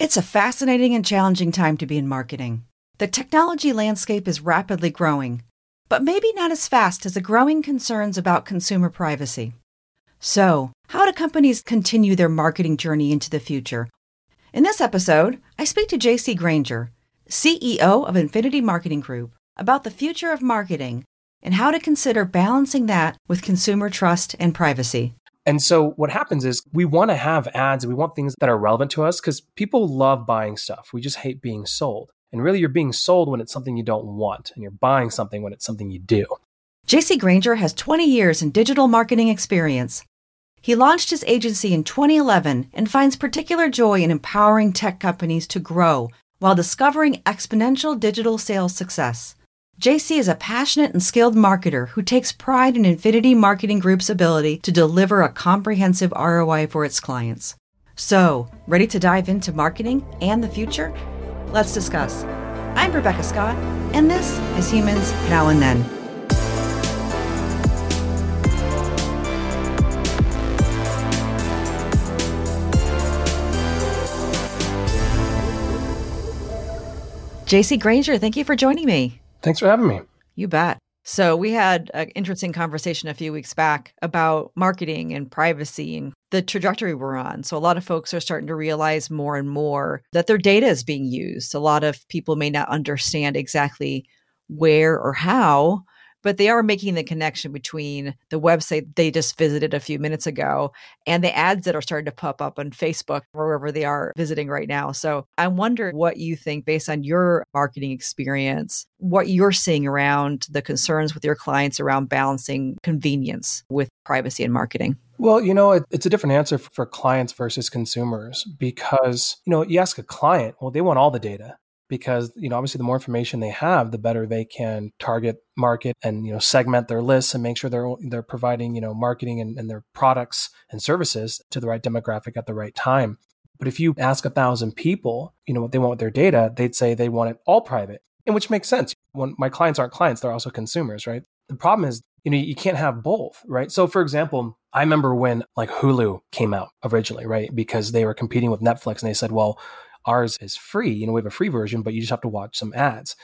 It's a fascinating and challenging time to be in marketing. The technology landscape is rapidly growing, but maybe not as fast as the growing concerns about consumer privacy. So, how do companies continue their marketing journey into the future? In this episode, I speak to JC Granger, CEO of Infinity Marketing Group, about the future of marketing and how to consider balancing that with consumer trust and privacy. And so what happens is we want to have ads and we want things that are relevant to us because people love buying stuff. We just hate being sold. And really, you're being sold when it's something you don't want, and you're buying something when it's something you do. JC Granger has 20 years in digital marketing experience. He launched his agency in 2011 and finds particular joy in empowering tech companies to grow while discovering exponential digital sales success. JC is a passionate and skilled marketer who takes pride in Infinity Marketing Group's ability to deliver a comprehensive ROI for its clients. So, ready to dive into marketing and the future? Let's discuss. I'm Rebecca Scott, and this is Humans Now and Then. JC Granger, thank you for joining me. Thanks for having me. You bet. So, we had an interesting conversation a few weeks back about marketing and privacy and the trajectory we're on. So, a lot of folks are starting to realize more and more that their data is being used. A lot of people may not understand exactly where or how, but they are making the connection between the website they just visited a few minutes ago and the ads that are starting to pop up on Facebook wherever they are visiting right now. So I wonder what you think, based on your marketing experience, what you're seeing around the concerns with your clients around balancing convenience with privacy and marketing. Well, you know, it, it's a different answer for clients versus consumers because, you know, you ask a client, well, they want all the data because you know obviously the more information they have the better they can target market and you know segment their lists and make sure they're they're providing you know marketing and, and their products and services to the right demographic at the right time. But if you ask a thousand people you know what they want with their data they'd say they want it all private and which makes sense. When my clients aren't clients they're also consumers right? The problem is you know you can't have both right? So for example i remember when like hulu came out originally right? Because they were competing with netflix and they said well Ours is free. You know, we have a free version, but you just have to watch some ads.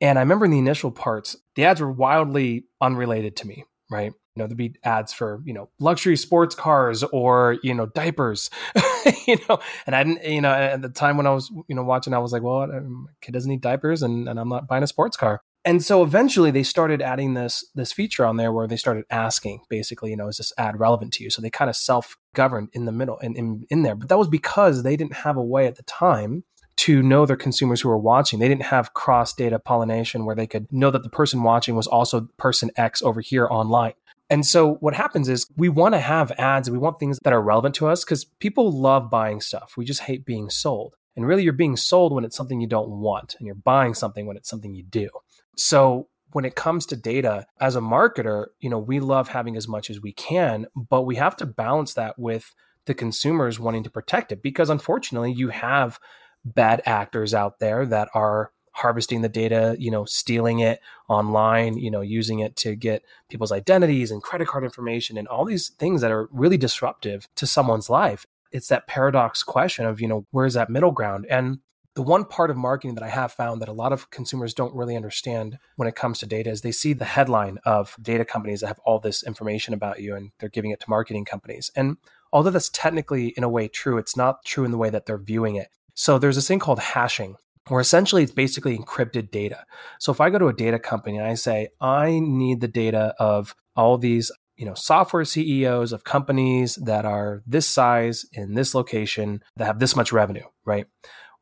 And I remember in the initial parts, the ads were wildly unrelated to me, right? You know, there'd be ads for, you know, luxury sports cars or, you know, diapers, you know, and I didn't, you know, at the time when I was, you know, watching, I was like, well, um, my kid doesn't need diapers and, and I'm not buying a sports car and so eventually they started adding this this feature on there where they started asking basically you know is this ad relevant to you? So they kind of self-governed in the middle and in, in there. But that was because they didn't have a way at the time to know their consumers who were watching. They didn't have cross data pollination where they could know that the person watching was also person x over here online. And so what happens is we want to have ads and we want things that are relevant to us because people love buying stuff. We just hate being sold. And really you're being sold when it's something you don't want and you're buying something when it's something you do so when it comes to data as a marketer, you know, we love having as much as we can, but we have to balance that with the consumers wanting to protect it because unfortunately you have bad actors out there that are harvesting the data, you know, stealing it online, you know, using it to get people's identities and credit card information and all these things that are really disruptive to someone's life. It's that paradox question of, you know, where's that middle ground? And the one part of marketing that I have found that a lot of consumers don't really understand when it comes to data is they see the headline of data companies that have all this information about you and they're giving it to marketing companies. And although that's technically in a way true, it's not true in the way that they're viewing it. So there's this thing called hashing, where essentially it's basically encrypted data. So if I go to a data company and I say, I need the data of all these you know software CEOs of companies that are this size in this location that have this much revenue, right?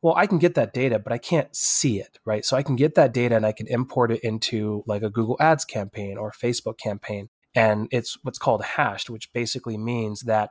Well, I can get that data, but I can't see it, right? So I can get that data and I can import it into like a Google Ads campaign or Facebook campaign. And it's what's called hashed, which basically means that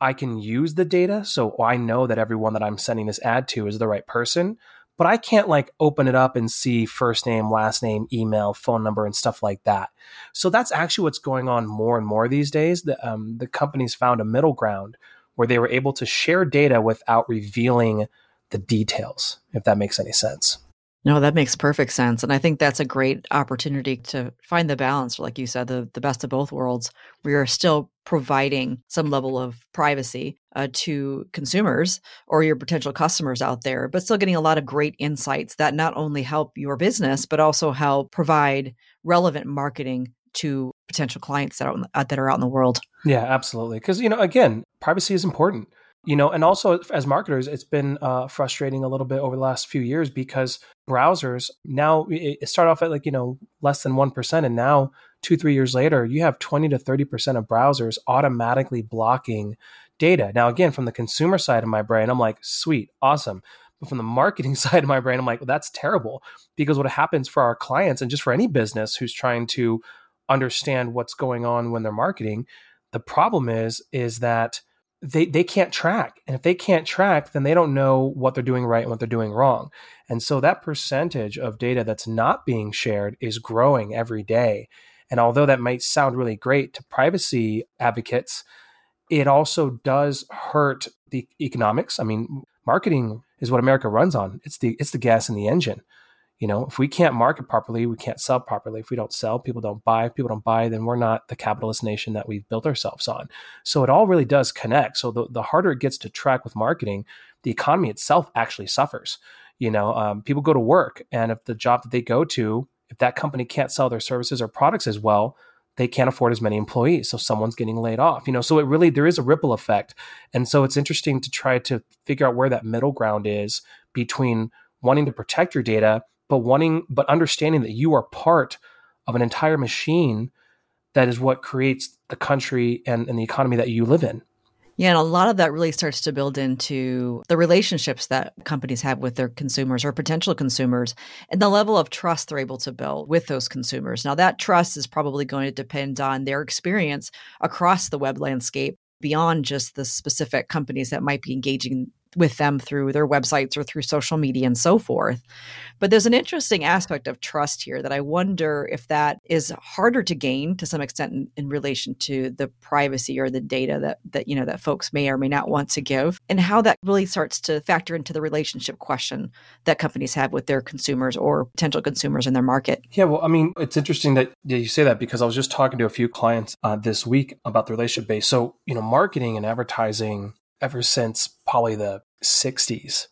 I can use the data. So I know that everyone that I'm sending this ad to is the right person, but I can't like open it up and see first name, last name, email, phone number, and stuff like that. So that's actually what's going on more and more these days. The, um, the companies found a middle ground where they were able to share data without revealing the details, if that makes any sense. No, that makes perfect sense. And I think that's a great opportunity to find the balance, like you said, the, the best of both worlds. We are still providing some level of privacy uh, to consumers or your potential customers out there, but still getting a lot of great insights that not only help your business, but also help provide relevant marketing to potential clients that are, that are out in the world. Yeah, absolutely. Because, you know, again, privacy is important you know and also as marketers it's been uh, frustrating a little bit over the last few years because browsers now it started off at like you know less than 1% and now two three years later you have 20 to 30% of browsers automatically blocking data. Now again from the consumer side of my brain i'm like sweet awesome. But from the marketing side of my brain i'm like well, that's terrible because what happens for our clients and just for any business who's trying to understand what's going on when they're marketing the problem is is that they they can't track. And if they can't track then they don't know what they're doing right and what they're doing wrong. And so that percentage of data that's not being shared is growing every day. And although that might sound really great to privacy advocates it also does hurt the economics. I mean marketing is what america runs on. It's the it's the gas in the engine you know if we can't market properly we can't sell properly. If we don't sell people don't buy. If people don't buy then we're not the capitalist nation that we've built ourselves on. So it all really does connect. So the, the harder it gets to track with marketing the economy itself actually suffers. You know um, people go to work and if the job that they go to if that company can't sell their services or products as well they can't afford as many employees. So someone's getting laid off you know? So it really there is a ripple effect. And so it's interesting to try to figure out where that middle ground is between wanting to protect your data but wanting, but understanding that you are part of an entire machine that is what creates the country and, and the economy that you live in. Yeah, and a lot of that really starts to build into the relationships that companies have with their consumers or potential consumers and the level of trust they're able to build with those consumers. Now, that trust is probably going to depend on their experience across the web landscape beyond just the specific companies that might be engaging with them through their websites or through social media and so forth. But there's an interesting aspect of trust here that I wonder if that is harder to gain to some extent in, in, relation to the privacy or the data that that you know that folks may or may not want to give and how that really starts to factor into the relationship question that companies have with their consumers or potential consumers in their market. Yeah, well, I mean, it's interesting that you say that because I was just talking to a few clients uh, this week about the relationship base. So, you know, marketing and advertising ever since probably the 60s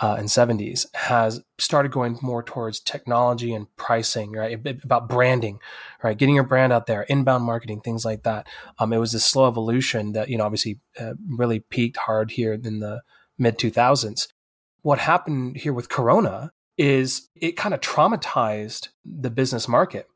uh, and 70s has started going more towards technology and pricing, right? About branding, right? Getting your brand out there, inbound marketing, things like that. Um, it was a slow evolution that, you know, obviously uh, really peaked hard here in the mid 2000s. What happened here with Corona is it kind of traumatized the business market.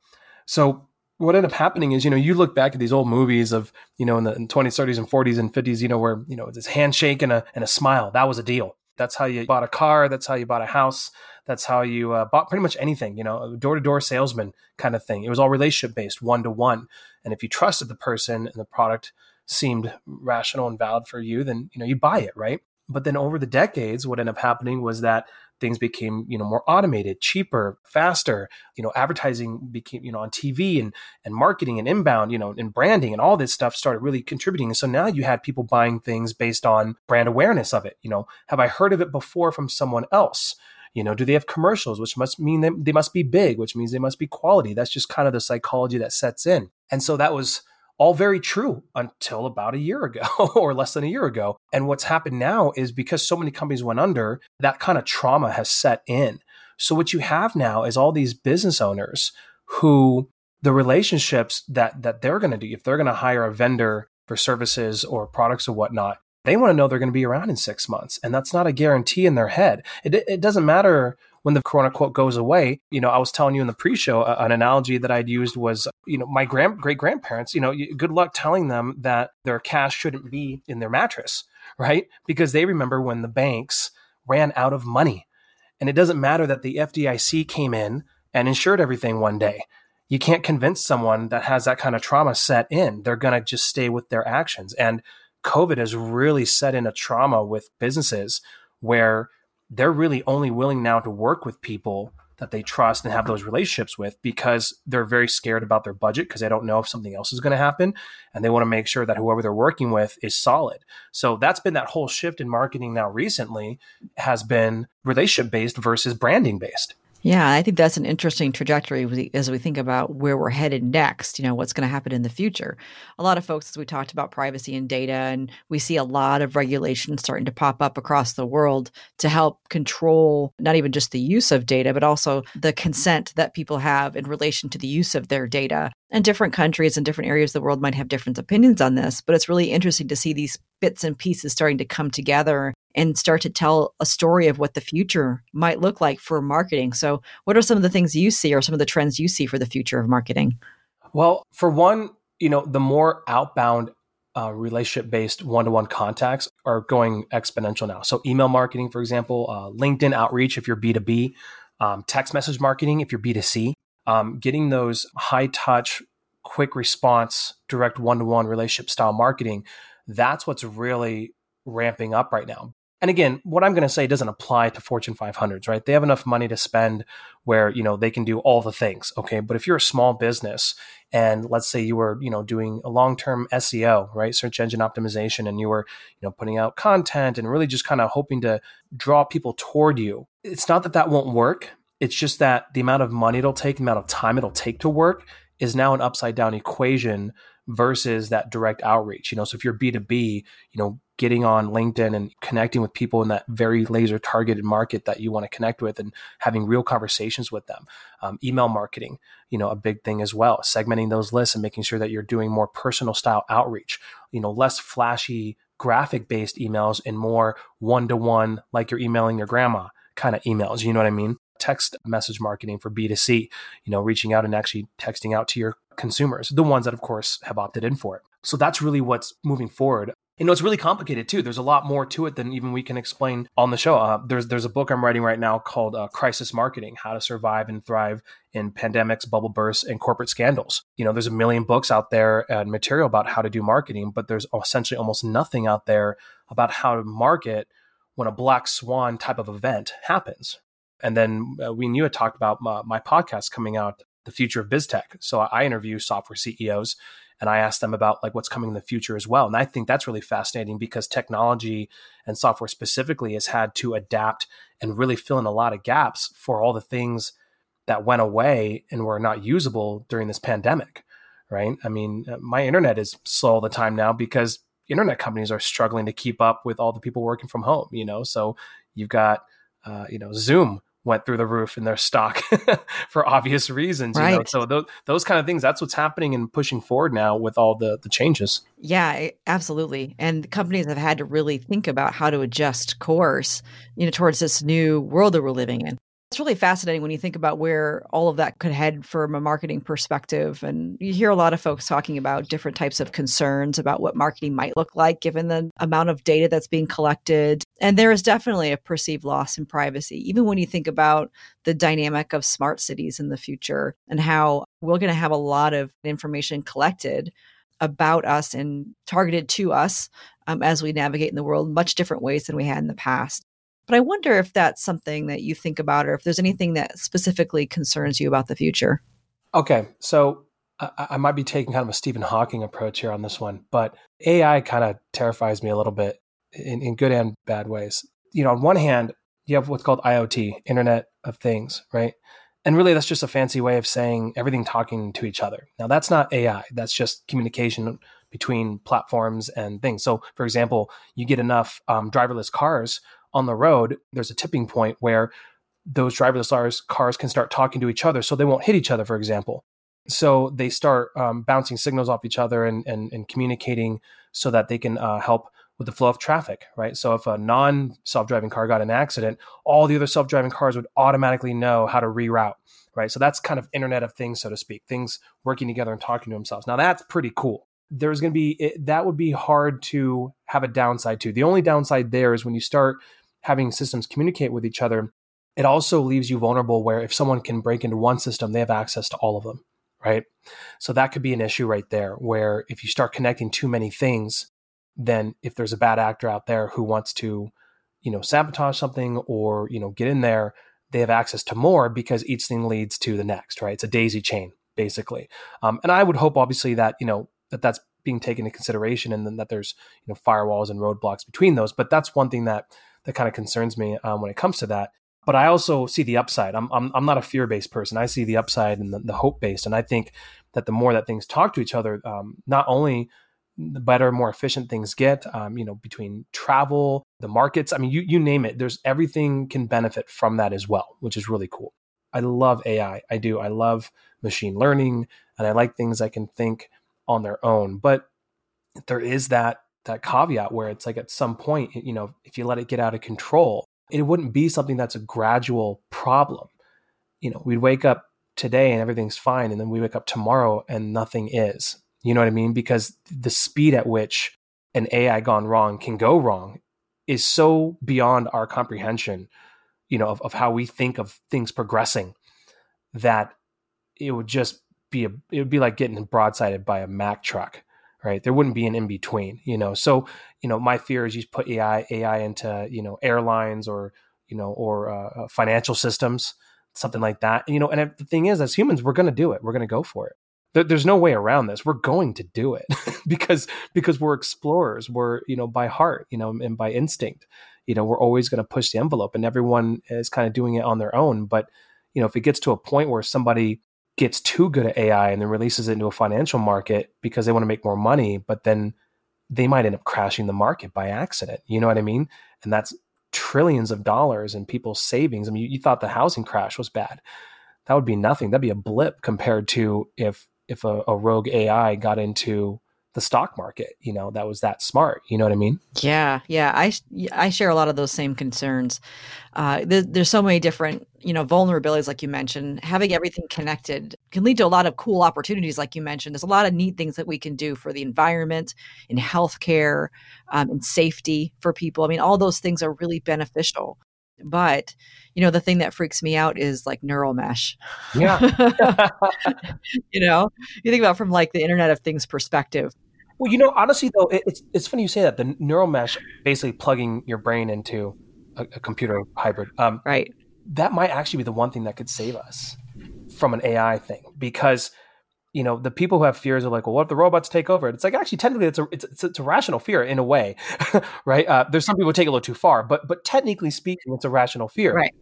So what ended up happening is, you know, you look back at these old movies of, you know, in the in 20s, 30s, and 40s and 50s, you know, where, you know, it's this handshake and a, and a smile, that was a deal. That's how you bought a car. That's how you bought a house. That's how you uh, bought pretty much anything, you know, door to door salesman kind of thing. It was all relationship based, one to one. And if you trusted the person and the product seemed rational and valid for you, then, you know, you buy it, right? But then over the decades, what ended up happening was that things became you know more automated cheaper faster. You know advertising became you know on tv and and marketing and inbound you know and branding and all this stuff started really contributing. And so now you had people buying things based on brand awareness of it. You know have i heard of it before from someone else? You know do they have commercials which must mean they, they must be big which means they must be quality. That's just kind of the psychology that sets in. And so that was all very true until about a year ago or less than a year ago. And what's happened now is because so many companies went under, that kind of trauma has set in. So what you have now is all these business owners who the relationships that that they're going to do if they're going to hire a vendor for services or products or whatnot they want to know they're going to be around in six months and that's not a guarantee in their head it, it doesn't matter when the quote unquote goes away, you know, I was telling you in the pre-show uh, an analogy that I'd used was, you know, my grand great grandparents. You know, good luck telling them that their cash shouldn't be in their mattress, right? Because they remember when the banks ran out of money, and it doesn't matter that the FDIC came in and insured everything one day. You can't convince someone that has that kind of trauma set in. They're going to just stay with their actions. And COVID has really set in a trauma with businesses where they're really only willing now to work with people that they trust and have those relationships with because they're very scared about their budget because they don't know if something else is going to happen and they want to make sure that whoever they're working with is solid. So that's been that whole shift in marketing now recently has been relationship based versus branding based. Yeah, I think that's an interesting trajectory as we think about where we're headed next, you know, what's going to happen in the future. A lot of folks, as we talked about privacy and data, and we see a lot of regulations starting to pop up across the world to help control not even just the use of data, but also the consent that people have in relation to the use of their data. And different countries and different areas of the world might have different opinions on this, but it's really interesting to see these bits and pieces starting to come together and start to tell a story of what the future might look like for marketing. So, what are some of the things you see or some of the trends you see for the future of marketing? Well, for one, you know, the more outbound uh, relationship based one to one contacts are going exponential now. So, email marketing, for example, uh, LinkedIn outreach if you're B2B, um, text message marketing if you're B2C, um, getting those high touch, quick response, direct one to one relationship style marketing. That's what's really ramping up right now. And again, what I'm going to say doesn't apply to Fortune 500s, right? They have enough money to spend where, you know, they can do all the things, okay? But if you're a small business and let's say you were, you know, doing a long-term SEO, right? Search engine optimization and you were, you know, putting out content and really just kind of hoping to draw people toward you. It's not that that won't work. It's just that the amount of money it'll take, the amount of time it'll take to work is now an upside down equation versus that direct outreach. You know, so if you're B2B, you know, getting on LinkedIn and connecting with people in that very laser targeted market that you want to connect with and having real conversations with them. Um, email marketing, you know, a big thing as well, segmenting those lists and making sure that you're doing more personal style outreach, you know, less flashy graphic based emails and more one to one, like you're emailing your grandma kind of emails. You know what I mean? Text message marketing for B2C, you know, reaching out and actually texting out to your consumers, the ones that, of course, have opted in for it. So that's really what's moving forward. You know, it's really complicated too. There's a lot more to it than even we can explain on the show. Uh, there's there's a book I'm writing right now called uh, Crisis Marketing: How to Survive and Thrive in Pandemics, Bubble Bursts, and Corporate Scandals. You know, there's a million books out there and material about how to do marketing, but there's essentially almost nothing out there about how to market when a black swan type of event happens. And then uh, we knew had talked about my, my podcast coming out, the future of biz tech. So I interview software CEOs and I ask them about like what's coming in the future as well. And I think that's really fascinating because technology and software specifically has had to adapt and really fill in a lot of gaps for all the things that went away and were not usable during this pandemic, right? I mean, uh, my internet is slow all the time now because internet companies are struggling to keep up with all the people working from home, you know? So you've got, uh, you know, Zoom went through the roof in their stock for obvious reasons. Right. You know? So those those kind of things, that's what's happening and pushing forward now with all the the changes. Yeah, absolutely. And companies have had to really think about how to adjust course, you know, towards this new world that we're living in it's really fascinating when you think about where all of that could head from a marketing perspective. And you hear a lot of folks talking about different types of concerns about what marketing might look like given the amount of data that's being collected. And there is definitely a perceived loss in privacy, even when you think about the dynamic of smart cities in the future and how we're going to have a lot of information collected about us and targeted to us um, as we navigate in the world much different ways than we had in the past. But I wonder if that's something that you think about or if there's anything that specifically concerns you about the future. Okay. So I, I might be taking kind of a Stephen Hawking approach here on this one, but AI kind of terrifies me a little bit in, in good and bad ways. You know, on one hand, you have what's called IoT, Internet of Things, right? And really, that's just a fancy way of saying everything talking to each other. Now, that's not AI. That's just communication between platforms and things. So, for example, you get enough um, driverless cars on the road, there's a tipping point where those driverless cars can start talking to each other so they won't hit each other, for example. So they start um, bouncing signals off each other and, and, and communicating so that they can uh, help with the flow of traffic, right? So if a non self driving car got an accident, all the other self driving cars would automatically know how to reroute, right? So that's kind of Internet of Things, so to speak, things working together and talking to themselves. Now that's pretty cool. There's going to be, it, that would be hard to have a downside to. The only downside there is when you start having systems communicate with each other, it also leaves you vulnerable where if someone can break into one system, they have access to all of them, right? So that could be an issue right there where if you start connecting too many things, then if there's a bad actor out there who wants to, you know, sabotage something or, you know, get in there, they have access to more because each thing leads to the next, right? It's a daisy chain basically. Um, and I would hope obviously that, you know, that that's being taken into consideration and then that there's, you know, firewalls and roadblocks between those. But that's one thing that that kind of concerns me um, when it comes to that. but I also see the upside. I'm I'm, I'm not a fear based person. I see the upside and the, the hope based, and I think that the more that things talk to each other, um, not only the better, more efficient things get. Um, you know, between travel, the markets. I mean, you you name it. There's everything can benefit from that as well, which is really cool. I love AI. I do. I love machine learning, and I like things I can think on their own. But there is that that caveat where it's like at some point, you know, if you let it get out of control, it wouldn't be something that's a gradual problem. You know, we'd wake up today and everything's fine, and then we wake up tomorrow and nothing is. You know what I mean? Because the speed at which an AI gone wrong can go wrong is so beyond our comprehension, you know, of, of how we think of things progressing that it would just be a it would be like getting broadsided by a Mack truck right? There wouldn't be an in between, you know. So, you know, my fear is you put AI AI into you know airlines or you know or uh, uh financial systems, something like that. You know, and the thing is, as humans, we're going to do it. We're going to go for it. There, there's no way around this. We're going to do it because because we're explorers. We're you know by heart, you know, and by instinct. You know, we're always going to push the envelope, and everyone is kind of doing it on their own. But you know, if it gets to a point where somebody gets too good at AI and then releases it into a financial market because they want to make more money, but then they might end up crashing the market by accident. You know what I mean? And that's trillions of dollars in people's savings. I mean, you, you thought the housing crash was bad. That would be nothing. That'd be a blip compared to if if a, a rogue AI got into the stock market, you know, that was that smart. You know what I mean? Yeah, yeah. I I share a lot of those same concerns. Uh, there, there's so many different, you know, vulnerabilities, like you mentioned. Having everything connected can lead to a lot of cool opportunities, like you mentioned. There's a lot of neat things that we can do for the environment, in healthcare, um, in safety for people. I mean, all those things are really beneficial. But you know, the thing that freaks me out is like neural mesh. Yeah. you know, you think about from like the Internet of Things perspective. Well, you know, honestly though, it's it's funny you say that. The neural mesh basically plugging your brain into a, a computer hybrid. Um, right. That might actually be the one thing that could save us from an AI thing because you know the people who have fears are like, well, what if the robots take over? It's like actually technically it's a it's, it's, it's a rational fear in a way, right? Uh, there's some people who take it a little too far, but but technically speaking, it's a rational fear. Right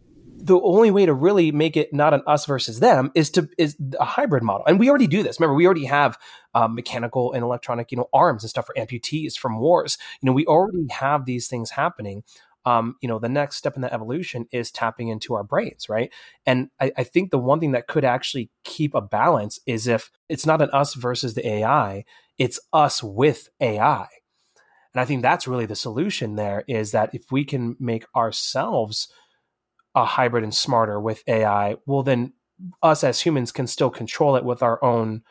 the only way to really make it not an us versus them is to is a hybrid model. And we already do this. Remember we already have um, mechanical and electronic you know arms and stuff for amputees from wars. You know we already have these things happening. Um, you know the next step in the evolution is tapping into our brains right? And I, I think the one thing that could actually keep a balance is if it's not an us versus the ai it's us with ai and i think that's really the solution there is that if we can make ourselves a hybrid and smarter with AI, well, then us as humans can still control it with our own,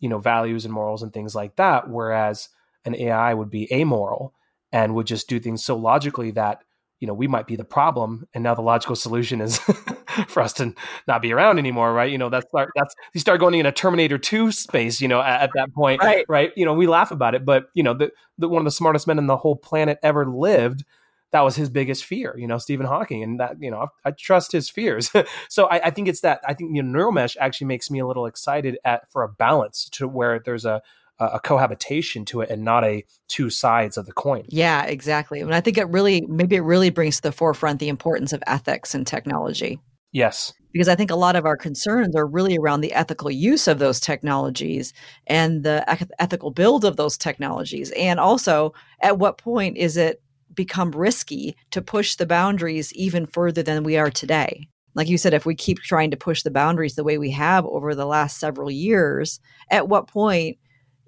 you know, values and morals and things like that. Whereas an AI would be amoral and would just do things so logically that you know we might be the problem and now the logical solution is for us to not be around anymore right you know that's that's you start going in a terminator 2 space you know at, at that point right. right you know we laugh about it but you know the, the one of the smartest men in the whole planet ever lived that was his biggest fear, you know, Stephen Hawking, and that you know I, I trust his fears. so I, I, think it's that I think you know neural mesh actually makes me a little excited at for a balance to where there's a a cohabitation to it and not a two sides of the coin. Yeah, exactly. And I think it really maybe it really brings to the forefront the importance of ethics and technology. Yes. Because I think a lot of our concerns are really around the ethical use of those technologies and the ethical build of those technologies. And also, at what point is it become risky to push the boundaries even further than we are today. Like you said, if we keep trying to push the boundaries the way we have over the last several years, at what point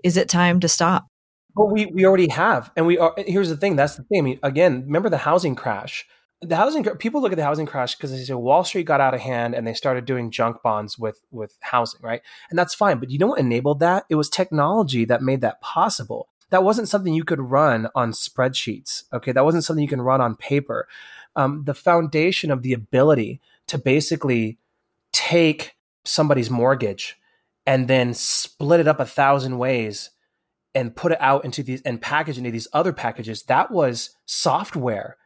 is it time to stop? Well, we, we already have. And we are, here's the thing that's the thing. I mean, again, remember the housing crash. The housing people look at the housing crash because they say Wall Street got out of hand and they started doing junk bonds with with housing, right? And that's fine. But you know what enabled that? It was technology that made that possible that wasn't something you could run on spreadsheets. Okay. That wasn't something you can run on paper. Um, the foundation of the ability to basically take somebody's mortgage and then split it up a thousand ways and put it out into these and package into these other packages that was software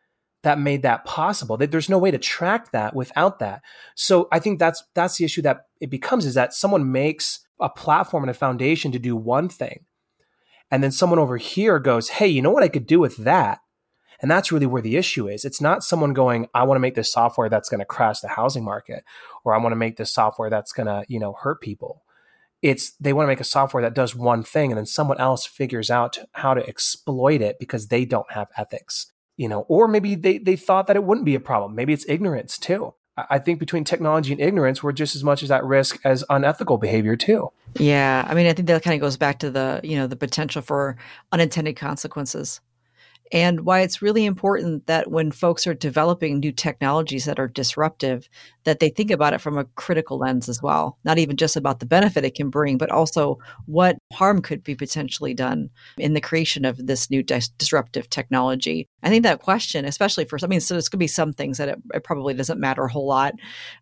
that made that possible there's no way to track that without that so i think that's that's the issue that it becomes is that someone makes a platform and a foundation to do one thing and then someone over here goes, Hey, you know what I could do with that? And that's really where the issue is. It's not someone going, I want to make this software that's going to crash the housing market, or I want to make this software that's going to, you know, hurt people. It's they want to make a software that does one thing and then someone else figures out how to exploit it because they don't have ethics, you know, or maybe they, they thought that it wouldn't be a problem. Maybe it's ignorance too. I think between technology and ignorance, we're just as much as at risk as unethical behavior too. Yeah, I mean, I think that kind of goes back to the you know the potential for unintended consequences and why it's really important that when folks are developing new technologies that are disruptive that they think about it from a critical lens as well. Not even just about the benefit it can bring but also what harm could be potentially done in the creation of this new dis- disruptive technology. I think that question especially for i mean so there's going to be some things that it, it, probably doesn't matter a whole lot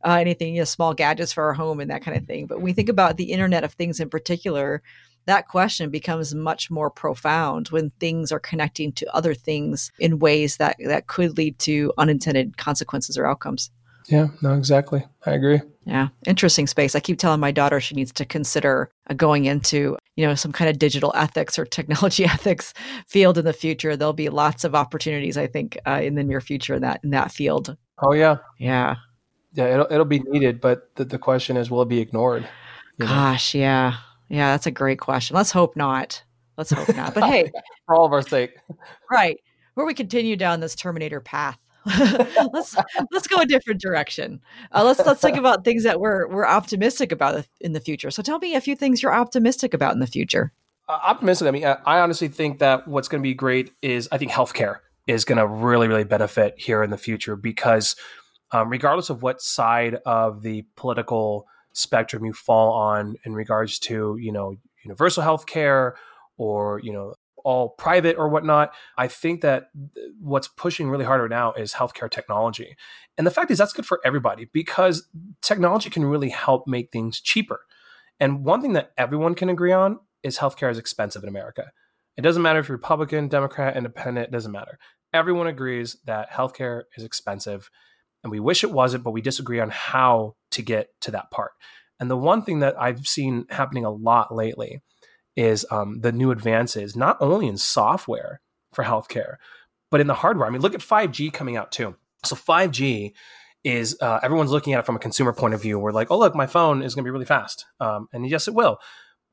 uh, anything you know, small gadgets for our home and that kind of thing. But when we think about the internet of things in particular that question becomes much more profound when things are connecting to other things in ways that that could lead to unintended consequences or outcomes. Yeah, no, exactly. I agree. Yeah, interesting space. I keep telling my daughter she needs to consider uh, going into, you know, some kind of digital ethics or technology ethics field in the future. There'll be lots of opportunities, I think, uh, in the near future in that in that field. Oh yeah, yeah, yeah. It'll it'll be needed, but the, the question is, will it be ignored? Gosh, know? yeah. Yeah, that's a great question. Let's hope not. Let's hope not. But hey, for all of our sake, right? Where we continue down this Terminator path, let's let's go a different direction. Uh, let's let's think about things that we're we're optimistic about in the future. So tell me a few things you're optimistic about in the future. Uh, optimistic. I mean, I, I honestly think that what's going to be great is I think healthcare is going to really really benefit here in the future because um, regardless of what side of the political spectrum you fall on in regards to you know universal health care or you know all private or whatnot i think that what's pushing really harder now is healthcare technology. And the fact is that's good for everybody because technology can really help make things cheaper. And one thing that everyone can agree on is healthcare is expensive in america. It doesn't matter if you're republican democrat independent it doesn't matter. Everyone agrees that healthcare is expensive and we wish it wasn't, but we disagree on how to get to that part. And the one thing that I've seen happening a lot lately is um, the new advances, not only in software for healthcare, but in the hardware. I mean, look at 5G coming out too. So 5G is uh, everyone's looking at it from a consumer point of view. We're like, oh, look, my phone is going to be really fast. Um, and yes, it will.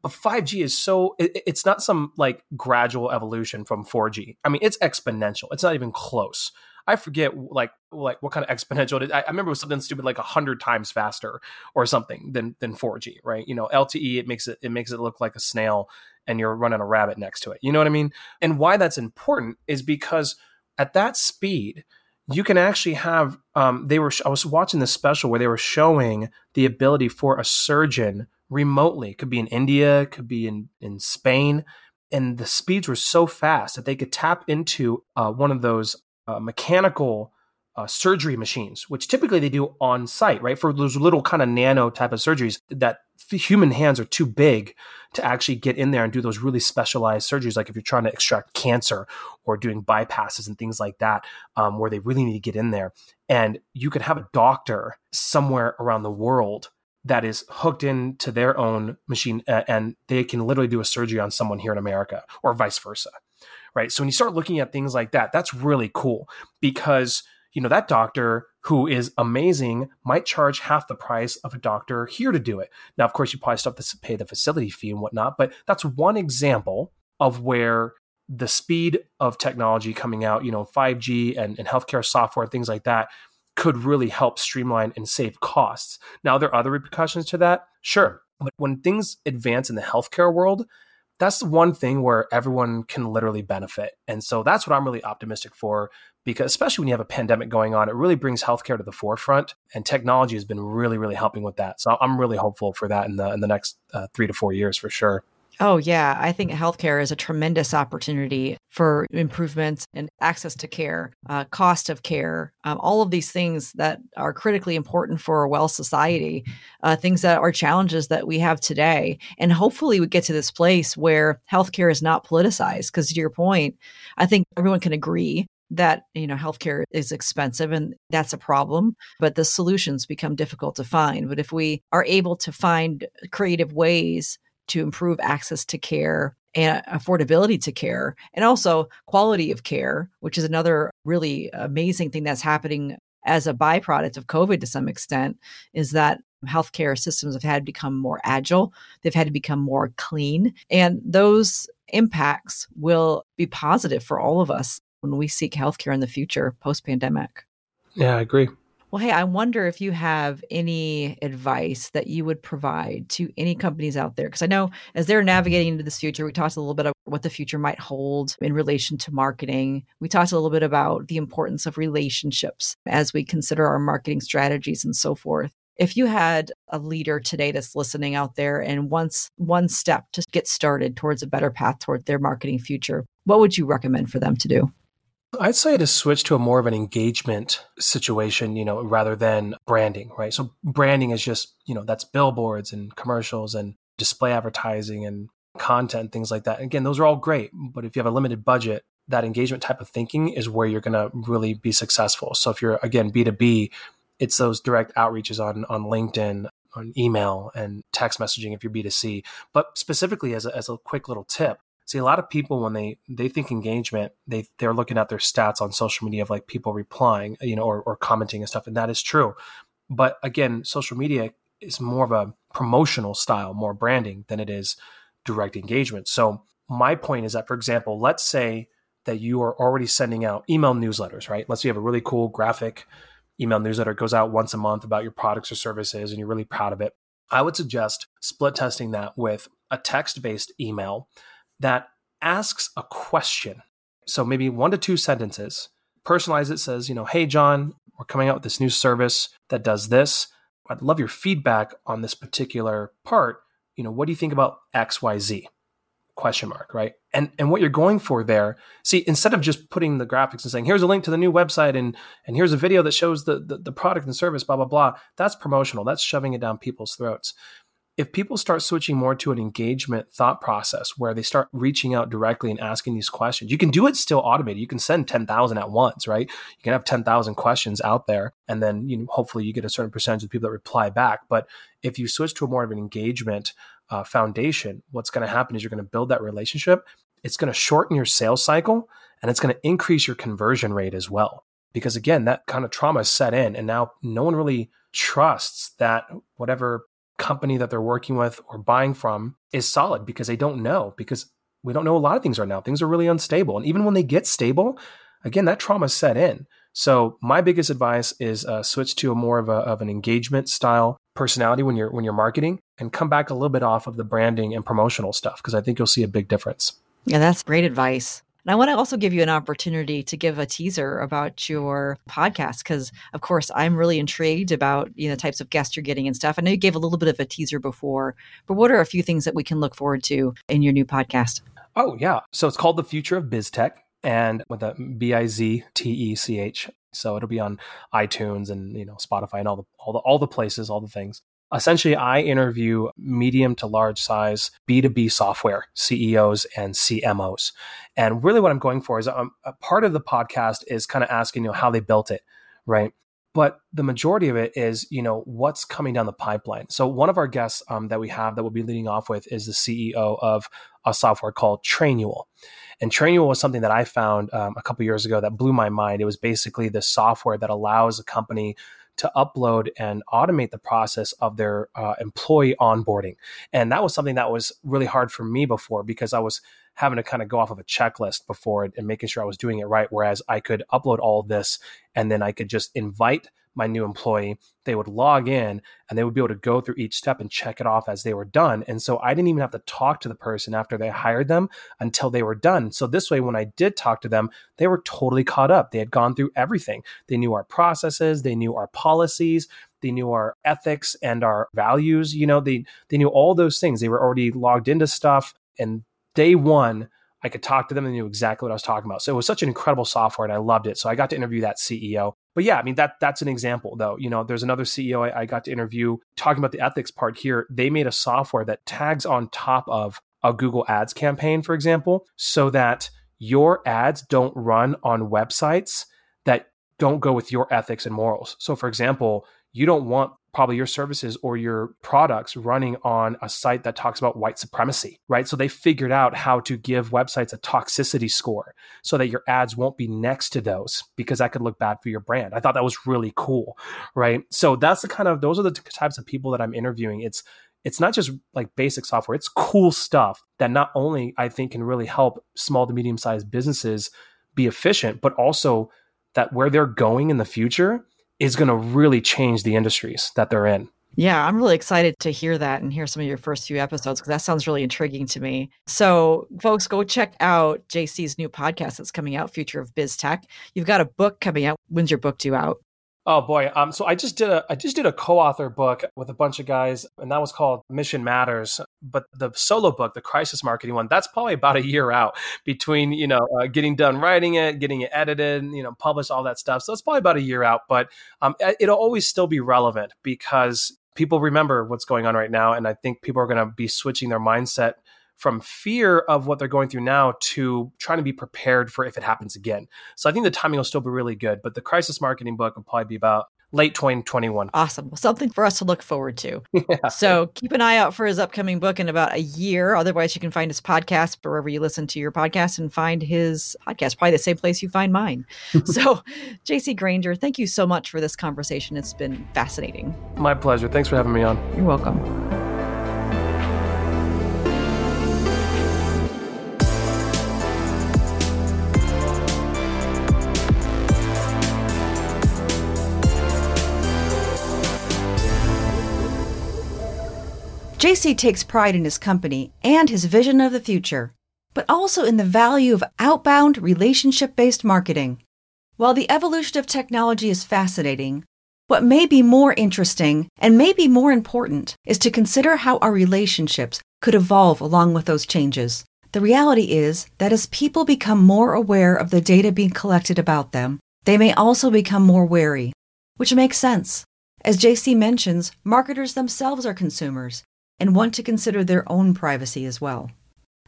But 5G is so, it, it's not some like gradual evolution from 4G. I mean, it's exponential. It's not even close. I forget like like what kind of exponential it is. I, I remember it was something stupid like hundred times faster or something than than 4G, right? You know, LTE it makes it it makes it look like a snail and you're running a rabbit next to it. You know what I mean? And why that's important is because at that speed, you can actually have um, they were i was watching this special where they were showing the ability for a surgeon remotely could be in india could be in in spain and the speeds were so fast that they could tap into uh, one of those uh, mechanical uh, surgery machines, which typically they do on site, right? For those little kind of nano type of surgeries that human hands are too big to actually get in there and do those really specialized surgeries, like if you're trying to extract cancer or doing bypasses and things like that, um, where they really need to get in there. And you could have a doctor somewhere around the world that is hooked into their own machine uh, and they can literally do a surgery on someone here in America or vice versa right? So when you start looking at things like that, that's really cool because you know that doctor who is amazing might charge half the price of a doctor here to do it. Now, of course, you probably still have to pay the facility fee and whatnot, but that's one example of where the speed of technology coming out, you know, 5G and, and healthcare software, things like that, could really help streamline and save costs. Now, there are other repercussions to that, sure. But when things advance in the healthcare world, that's the one thing where everyone can literally benefit. And so that's what I'm really optimistic for because especially when you have a pandemic going on, it really brings healthcare to the forefront and technology has been really, really helping with that. So I'm really hopeful for that in the, in the next uh, three to four years for sure. Oh, yeah. I think healthcare is a tremendous opportunity for improvement and access to care, uh, cost of care, um, all of these things that are critically important for a well society, uh, things that are challenges that we have today. And hopefully we get to this place where healthcare is not politicized. Because to your point, I think everyone can agree that you know healthcare is expensive and that's a problem but the solutions become difficult to find but if we are able to find creative ways to improve access to care and affordability to care and also quality of care, which is another really amazing thing that's happening as a byproduct of COVID to some extent, is that healthcare systems have had to become more agile. They've had to become more clean. And those impacts will be positive for all of us when we seek healthcare in the future post pandemic. Yeah, I agree. Well, hey, I wonder if you have any advice that you would provide to any companies out there. Because I know as they're navigating into this future, we talked a little bit about what the future might hold in relation to marketing. We talked a little bit about the importance of relationships as we consider our marketing strategies and so forth. If you had a leader today that's listening out there and wants one step to get started towards a better path toward their marketing future, what would you recommend for them to do? I'd say to switch to a more of an engagement situation, you know, rather than branding, right? So branding is just, you know, that's billboards and commercials and display advertising and content, things like that. Again, those are all great, but if you have a limited budget, that engagement type of thinking is where you're going to really be successful. So if you're again B2B, it's those direct outreaches on on LinkedIn, on email and text messaging if you're B2C. But specifically as a, as a quick little tip, See, a lot of people when they they think engagement, they they're looking at their stats on social media of like people replying, you know, or, or commenting and stuff, and that is true. But again, social media is more of a promotional style, more branding than it is direct engagement. So my point is that, for example, let's say that you are already sending out email newsletters, right? Let's say you have a really cool graphic email newsletter that goes out once a month about your products or services, and you're really proud of it. I would suggest split testing that with a text based email that asks a question. So maybe one to two sentences. Personalize it says, you know, hey, John, we're coming out with this new service that does this. I'd love your feedback on this particular part. You know, what do you think about XYZ? Question mark, right? And and what you're going for there, see, instead of just putting the graphics and saying, here's a link to the new website and and here's a video that shows the, the, the product and service, blah, blah, blah, that's promotional. That's shoving it down people's throats if people start switching more to an engagement thought process where they start reaching out directly and asking these questions, you can do it still automated. You can send 10,000 at once, right? You can have 10,000 questions out there and then you know, hopefully you get a certain percentage of people that reply back. But if you switch to a more of an engagement uh, foundation, what's going to happen is you're going to build that relationship. It's going to shorten your sales cycle and it's going to increase your conversion rate as well. Because again, that kind of trauma is set in and now no one really trusts that whatever company that they're working with or buying from is solid because they don't know because we don't know a lot of things right now. Things are really unstable. And even when they get stable, again, that trauma set in. So my biggest advice is uh, switch to a more of, a, of an engagement style personality when you're when you're marketing and come back a little bit off of the branding and promotional stuff because I think you'll see a big difference. Yeah, that's great advice. And I want to also give you an opportunity to give a teaser about your podcast because, of course, I'm really intrigued about you know the types of guests you're getting and stuff. I know you gave a little bit of a teaser before, but what are a few things that we can look forward to in your new podcast? Oh yeah, so it's called the Future of BizTech, and with a B I Z T E C H. So it'll be on iTunes and you know Spotify and all the all the all the places, all the things essentially I interview medium to large size B2B software CEOs and CMOs. And really what I'm going for is um, a part of the podcast is kind of asking, you know, how they built it, right? But the majority of it is, you know, what's coming down the pipeline. So one of our guests um, that we have that we'll be leading off with is the CEO of a software called Trainual. And Trainual was something that I found um, a couple years ago that blew my mind. It was basically the software that allows a company to upload and automate the process of their uh, employee onboarding. And that was something that was really hard for me before because I was having to kind of go off of a checklist before and making sure I was doing it right. Whereas I could upload all this and then I could just invite my new employee, they would log in and they would be able to go through each step and check it off as they were done. And so I didn't even have to talk to the person after they hired them until they were done. So this way, when I did talk to them, they were totally caught up. They had gone through everything. They knew our processes, they knew our policies, they knew our ethics and our values. You know, they they knew all those things. They were already logged into stuff. And day one, I could talk to them and knew exactly what I was talking about. So it was such an incredible software and I loved it. So I got to interview that CEO. But yeah, I mean that that's an example though. You know, there's another CEO I, I got to interview talking about the ethics part here. They made a software that tags on top of a Google Ads campaign, for example, so that your ads don't run on websites that don't go with your ethics and morals. So for example, you don't want probably your services or your products running on a site that talks about white supremacy, right? So they figured out how to give websites a toxicity score so that your ads won't be next to those because that could look bad for your brand. I thought that was really cool, right? So that's the kind of those are the types of people that I'm interviewing. It's it's not just like basic software, it's cool stuff that not only I think can really help small to medium sized businesses be efficient, but also that where they're going in the future is going to really change the industries that they're in. Yeah, I'm really excited to hear that and hear some of your first few episodes because that sounds really intriguing to me. So, folks, go check out JC's new podcast that's coming out, Future of Biz Tech. You've got a book coming out. When's your book due out? Oh boy, um, so I just did a I just did a co-author book with a bunch of guys, and that was called Mission Matters. But the solo book, the crisis marketing one, that's probably about a year out between you know uh, getting done writing it, getting it edited, you know, published, all that stuff. So it's probably about a year out, but um, it'll always still be relevant because people remember what's going on right now, and I think people are going to be switching their mindset from fear of what they're going through now to trying to be prepared for if it happens again. So I think the timing will still be really good, but the crisis marketing book will probably be about late 2021. Awesome. Well, something for us to look forward to. Yeah. So keep an eye out for his upcoming book in about a year. Otherwise, you can find his podcast wherever you listen to your podcast and find his podcast, probably the same place you find mine. so, JC Granger, thank you so much for this conversation. It's been fascinating. My pleasure. Thanks for having me on. You're welcome. JC takes pride in his company and his vision of the future, but also in the value of outbound relationship based marketing. While the evolution of technology is fascinating, what may be more interesting and maybe more important is to consider how our relationships could evolve along with those changes. The reality is that as people become more aware of the data being collected about them, they may also become more wary, which makes sense. As JC mentions, marketers themselves are consumers, and want to consider their own privacy as well.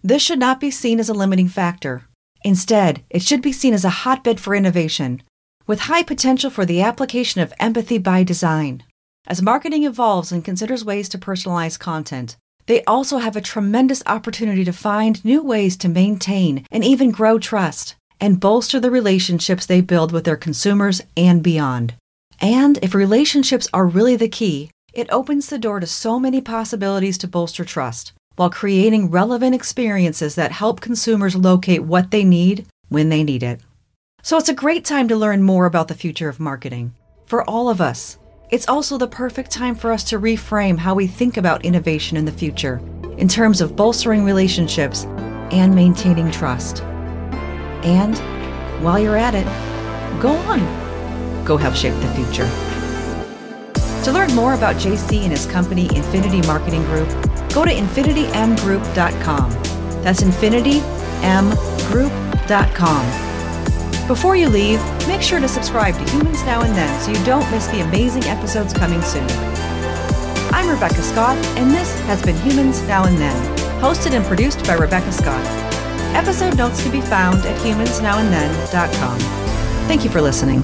This should not be seen as a limiting factor. Instead, it should be seen as a hotbed for innovation, with high potential for the application of empathy by design. As marketing evolves and considers ways to personalize content, they also have a tremendous opportunity to find new ways to maintain and even grow trust and bolster the relationships they build with their consumers and beyond. And if relationships are really the key, it opens the door to so many possibilities to bolster trust while creating relevant experiences that help consumers locate what they need when they need it. So it's a great time to learn more about the future of marketing. For all of us, it's also the perfect time for us to reframe how we think about innovation in the future in terms of bolstering relationships and maintaining trust. And while you're at it, go on. Go help shape the future. To learn more about JC and his company, Infinity Marketing Group, go to infinitymgroup.com. That's infinitymgroup.com. Before you leave, make sure to subscribe to Humans Now and Then so you don't miss the amazing episodes coming soon. I'm Rebecca Scott, and this has been Humans Now and Then, hosted and produced by Rebecca Scott. Episode notes can be found at humansnowandthen.com. Thank you for listening.